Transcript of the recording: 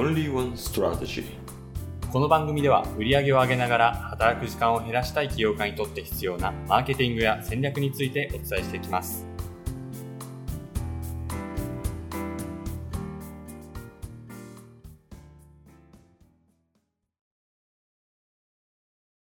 only one strategy. この番組では売上を上げながら働く時間を減らしたい企業家にとって必要なマーケティングや戦略についてお伝えしていきます。